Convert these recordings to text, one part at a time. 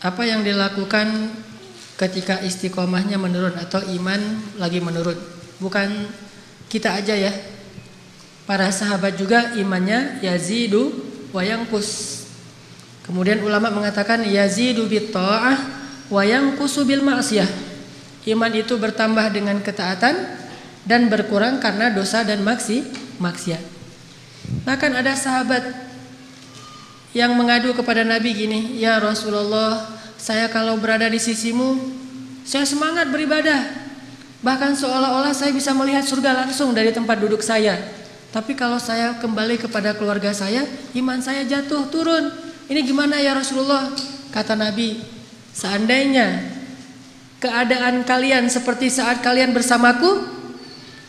apa yang dilakukan ketika istiqomahnya menurun atau iman lagi menurun. Bukan kita aja ya. Para sahabat juga imannya yazidu wa yanqus. Kemudian ulama mengatakan yazidu bit ta'ah wa yanqusu bil ma'siyah. Iman itu bertambah dengan ketaatan dan berkurang karena dosa dan maksi maksiat. Bahkan ada sahabat yang mengadu kepada Nabi gini, "Ya Rasulullah, saya kalau berada di sisimu, saya semangat beribadah. Bahkan seolah-olah saya bisa melihat surga langsung dari tempat duduk saya. Tapi kalau saya kembali kepada keluarga saya, iman saya jatuh, turun. Ini gimana ya Rasulullah?" Kata Nabi, "Seandainya keadaan kalian seperti saat kalian bersamaku,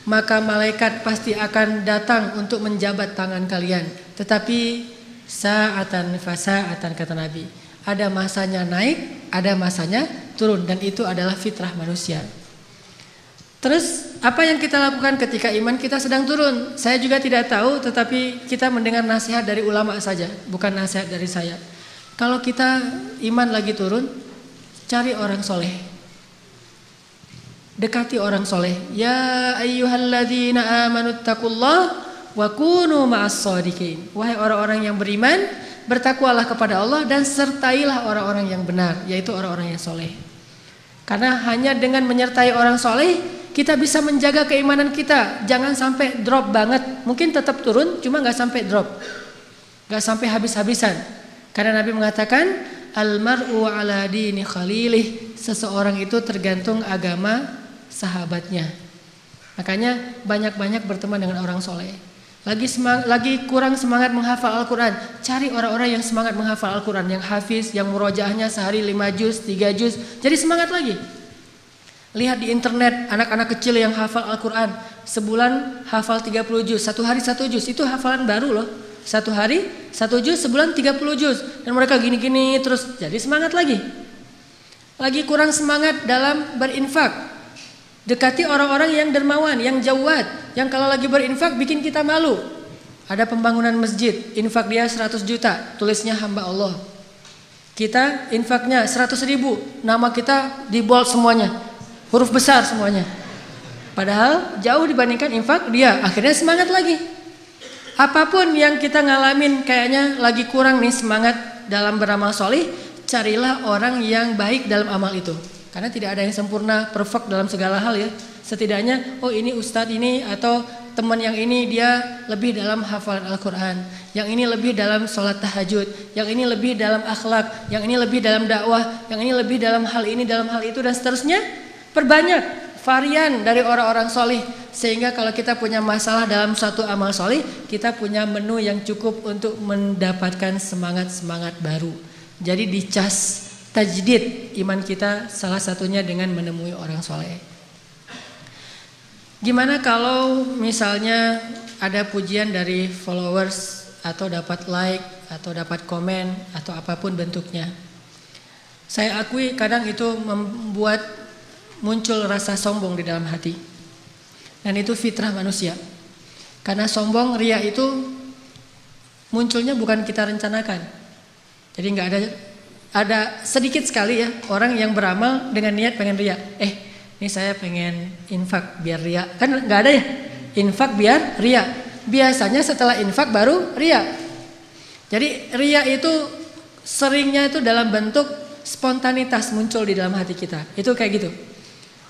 maka malaikat pasti akan datang untuk menjabat tangan kalian. Tetapi saatan fasaatan kata Nabi, ada masanya naik, ada masanya turun dan itu adalah fitrah manusia. Terus apa yang kita lakukan ketika iman kita sedang turun? Saya juga tidak tahu tetapi kita mendengar nasihat dari ulama saja, bukan nasihat dari saya. Kalau kita iman lagi turun, cari orang soleh dekati orang soleh. Ya ayyuhalladzina amanu taqullah wa kunu ma'as sadiqin. Wahai orang-orang yang beriman, bertakwalah kepada Allah dan sertailah orang-orang yang benar, yaitu orang-orang yang soleh. Karena hanya dengan menyertai orang soleh, kita bisa menjaga keimanan kita. Jangan sampai drop banget. Mungkin tetap turun, cuma nggak sampai drop. nggak sampai habis-habisan. Karena Nabi mengatakan, Almaru ala dini khalilih. Seseorang itu tergantung agama sahabatnya. Makanya banyak-banyak berteman dengan orang soleh. Lagi semang, lagi kurang semangat menghafal Al-Quran, cari orang-orang yang semangat menghafal Al-Quran, yang hafiz, yang murojaahnya sehari 5 juz, 3 juz, jadi semangat lagi. Lihat di internet anak-anak kecil yang hafal Al-Quran, sebulan hafal 30 juz, satu hari satu juz, itu hafalan baru loh. Satu hari satu juz, sebulan 30 juz, dan mereka gini-gini terus, jadi semangat lagi. Lagi kurang semangat dalam berinfak, Dekati orang-orang yang dermawan, yang jawad, yang kalau lagi berinfak bikin kita malu. Ada pembangunan masjid, infak dia 100 juta, tulisnya hamba Allah. Kita infaknya 100 ribu, nama kita di bold semuanya, huruf besar semuanya. Padahal jauh dibandingkan infak dia, akhirnya semangat lagi. Apa pun yang kita ngalamin kayaknya lagi kurang nih semangat dalam beramal solih, carilah orang yang baik dalam amal itu. Karena tidak ada yang sempurna, perfect dalam segala hal ya. Setidaknya, oh ini ustadz ini atau teman yang ini dia lebih dalam hafalan Al-Quran. Yang ini lebih dalam sholat tahajud. Yang ini lebih dalam akhlak. Yang ini lebih dalam dakwah. Yang ini lebih dalam hal ini, dalam hal itu dan seterusnya. Perbanyak varian dari orang-orang solih. Sehingga kalau kita punya masalah dalam satu amal solih, kita punya menu yang cukup untuk mendapatkan semangat-semangat baru. Jadi dicas tajdid iman kita salah satunya dengan menemui orang soleh. Gimana kalau misalnya ada pujian dari followers atau dapat like atau dapat komen atau apa pun bentuknya. Saya akui kadang itu membuat muncul rasa sombong di dalam hati. Dan itu fitrah manusia. Karena sombong, ria itu munculnya bukan kita rencanakan. Jadi nggak ada ada sedikit sekali ya orang yang beramal dengan niat pengen ria. Eh, ini saya pengen infak biar ria. Kan nggak ada ya? Infak biar ria. Biasanya setelah infak baru ria. Jadi ria itu seringnya itu dalam bentuk spontanitas muncul di dalam hati kita. Itu kayak gitu.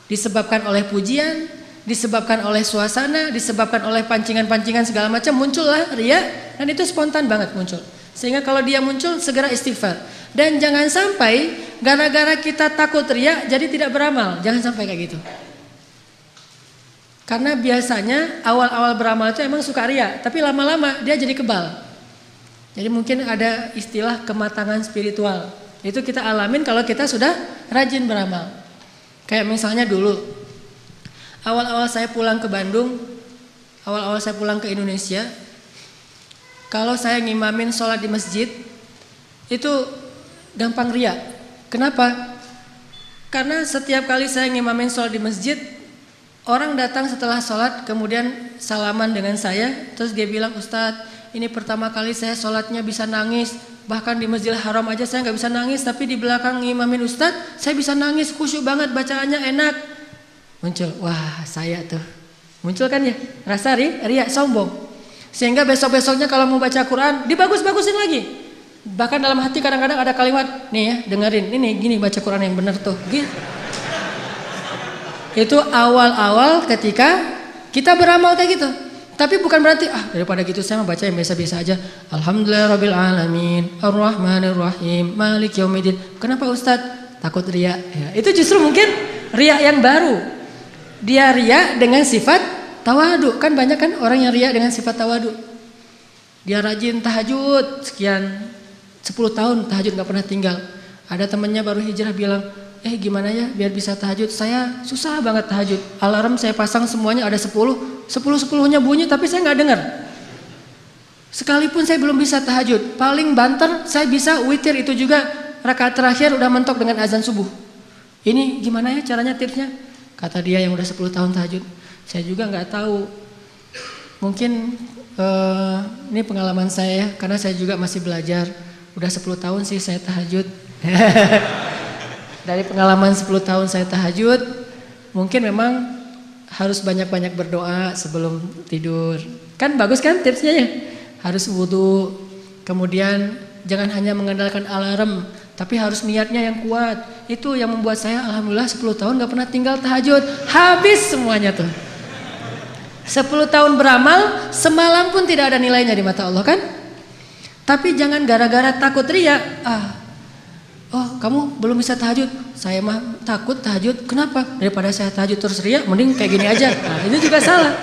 Disebabkan oleh pujian, disebabkan oleh suasana, disebabkan oleh pancingan-pancingan segala macam muncullah ria dan itu spontan banget muncul. Sehingga kalau dia muncul segera istighfar. Dan jangan sampai gara-gara kita takut riak jadi tidak beramal. Jangan sampai kayak gitu. Karena biasanya awal-awal beramal itu emang suka riak, tapi lama-lama dia jadi kebal. Jadi mungkin ada istilah kematangan spiritual. Itu kita alamin kalau kita sudah rajin beramal. Kayak misalnya dulu, awal-awal saya pulang ke Bandung, awal-awal saya pulang ke Indonesia, kalau saya ngimamin sholat di masjid, itu gampang ria. Kenapa? Karena setiap kali saya ngimamin sholat di masjid, orang datang setelah sholat kemudian salaman dengan saya, terus dia bilang Ustadz ini pertama kali saya sholatnya bisa nangis, Bahkan di Masjidil Haram aja saya nggak bisa nangis, tapi di belakang imamin Ustadz saya bisa nangis, khusyuk banget bacaannya enak. Muncul, wah saya tuh. Muncul kan ya, rasa ri, riak, sombong. Sehingga besok-besoknya kalau mau baca Quran, dibagus-bagusin lagi. Bahkan dalam hati kadang-kadang ada kalimat, nih ya dengerin, ini gini baca Quran yang benar tuh. Gitu. Itu awal-awal ketika kita beramal kayak gitu. Tapi bukan berarti ah daripada gitu saya membaca yang biasa-biasa aja. Alhamdulillah rabbil alamin, arrahmanir rahim, malik yaumiddin. Kenapa Ustadz? Takut ria. Ya, itu justru mungkin ria yang baru. Dia ria dengan sifat tawadu. Kan banyak kan orang yang ria dengan sifat tawadu. Dia rajin tahajud sekian 10 tahun tahajud nggak pernah tinggal. Ada temannya baru hijrah bilang, eh gimana ya biar bisa tahajud? Saya susah banget tahajud. Alarm saya pasang semuanya ada 10 10 10-nya bunyi tapi saya nggak dengar. Sekalipun saya belum bisa tahajud paling banter saya bisa witir itu juga. Rakaat terakhir udah mentok dengan azan subuh. Ini gimana ya caranya tipsnya? Kata dia yang udah 10 tahun tahajud. Saya juga nggak tahu. Mungkin uh, ini pengalaman saya ya karena saya juga masih belajar udah 10 tahun sih saya tahajud Dari pengalaman 10 tahun saya tahajud, mungkin memang harus banyak-banyak berdoa sebelum tidur. Kan bagus kan tipsnya ya? Harus wudhu, kemudian jangan hanya mengandalkan alarm, tapi harus niatnya yang kuat. Itu yang membuat saya alhamdulillah 10 tahun gak pernah tinggal tahajud. Habis semuanya tuh. 10 tahun beramal, semalam pun tidak ada nilainya di mata Allah kan? Tapi jangan gara-gara takut ria, ah Oh kamu belum bisa tahajud. Saya mah takut tahajud. Kenapa? Daripada saya tahajud terus ria Mending kayak gini aja. Nah ini juga salah.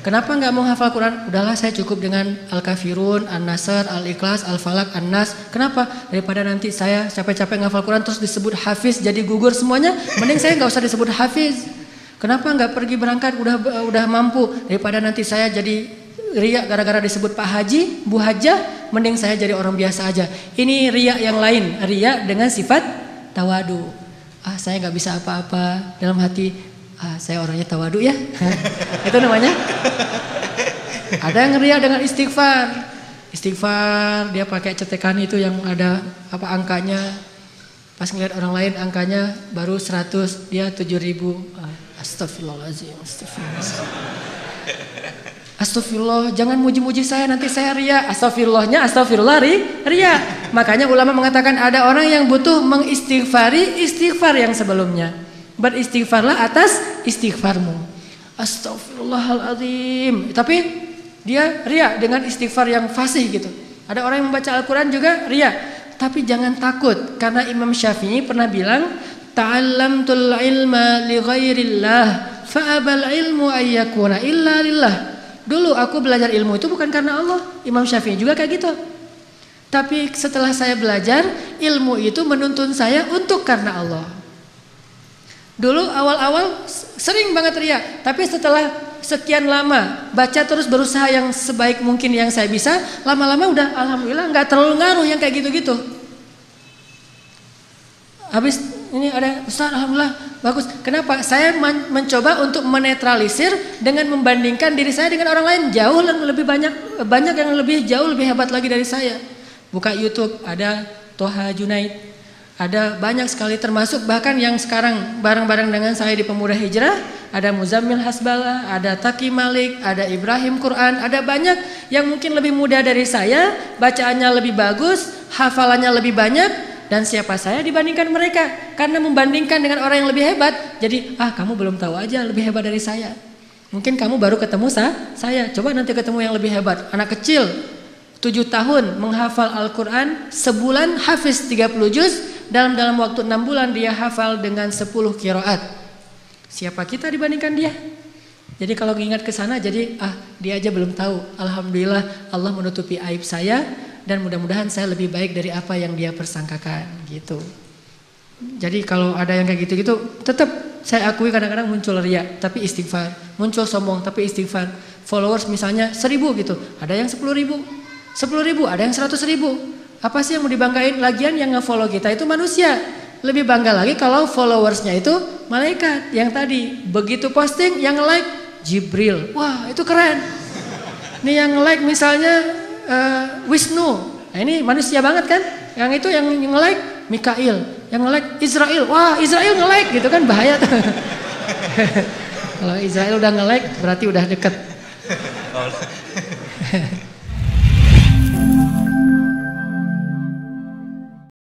Kenapa nggak mau hafal Quran? Udahlah saya cukup dengan Al-Kafirun, An-Nasr, Al-Ikhlas, Al-Falak, An-Nas. Kenapa? Daripada nanti saya capek-capek ngafal Quran Terus disebut Hafiz jadi gugur semuanya Mending saya nggak usah disebut Hafiz. Kenapa nggak pergi berangkat? Udah udah mampu. Daripada nanti saya jadi ria gara-gara disebut Pak Haji, Bu Haja, mending saya jadi orang biasa aja. Ini ria yang lain, ria dengan sifat tawadu. Ah, saya nggak bisa apa-apa dalam hati. Ah, saya orangnya tawadu ya. Itu namanya. Ada yang ria dengan istighfar. Istighfar, dia pakai cetekan itu yang ada apa angkanya. Pas ngeliat orang lain angkanya baru 100, dia 7000. Ah, astagfirullahaladzim, astagfirullahaladzim. Astagfirullah, jangan muji-muji saya nanti saya ria. Astagfirullahnya astagfirullah ri, ria. Makanya ulama mengatakan ada orang yang butuh mengistighfari istighfar yang sebelumnya. Beristighfarlah atas istighfarmu. Astagfirullahaladzim. Tapi dia ria dengan istighfar yang fasih gitu. Ada orang yang membaca Al-Quran juga ria. Tapi jangan takut karena Imam Syafi'i pernah bilang, Ta'allamtul ilma li ghairillah fa'abal ilmu ayyakuna illa lillah. Dulu aku belajar ilmu itu bukan karena Allah. Imam Syafi'i juga kayak gitu. Tapi setelah saya belajar, ilmu itu menuntun saya untuk karena Allah. Dulu awal-awal sering banget ria, tapi setelah sekian lama baca terus berusaha yang sebaik mungkin yang saya bisa, lama-lama udah alhamdulillah nggak terlalu ngaruh yang kayak gitu-gitu. Habis ini ada Ustaz alhamdulillah bagus. Kenapa? Saya men mencoba untuk menetralisir dengan membandingkan diri saya dengan orang lain jauh lebih banyak banyak yang lebih jauh lebih hebat lagi dari saya. Buka YouTube ada Toha Junaid. Ada banyak sekali termasuk bahkan yang sekarang bareng-bareng dengan saya di Pemuda Hijrah, ada Muzammil Hasbala, ada Taki Malik, ada Ibrahim Quran, ada banyak yang mungkin lebih muda dari saya, bacaannya lebih bagus, hafalannya lebih banyak, dan siapa saya dibandingkan mereka? Karena membandingkan dengan orang yang lebih hebat. Jadi ah kamu belum tahu aja lebih hebat dari saya. Mungkin kamu baru ketemu sa saya. Coba nanti ketemu yang lebih hebat. Anak kecil 7 tahun menghafal Al-Quran sebulan hafiz 30 juz. Dalam dalam waktu 6 bulan dia hafal dengan 10 kiroat. Siapa kita dibandingkan dia? Jadi kalau ingat ke sana jadi ah dia aja belum tahu. Alhamdulillah Allah menutupi aib saya dan mudah-mudahan saya lebih baik dari apa yang dia persangkakan gitu. Jadi kalau ada yang kayak gitu-gitu, tetap saya akui kadang-kadang muncul ria, tapi istighfar. Muncul sombong, tapi istighfar. Followers misalnya seribu gitu, ada yang sepuluh ribu. Sepuluh ribu, ada yang seratus ribu. Apa sih yang mau dibanggain? Lagian yang nge-follow kita itu manusia. Lebih bangga lagi kalau followersnya itu malaikat. Yang tadi, begitu posting, yang like Jibril. Wah itu keren. Nih yang like misalnya uh, Wisnu Nah, ini manusia banget kan? Yang itu yang nge-like Mikail, yang nge-like Israel. Wah, Israel nge-like gitu kan bahaya tuh. Kalau Israel udah nge-like berarti udah deket.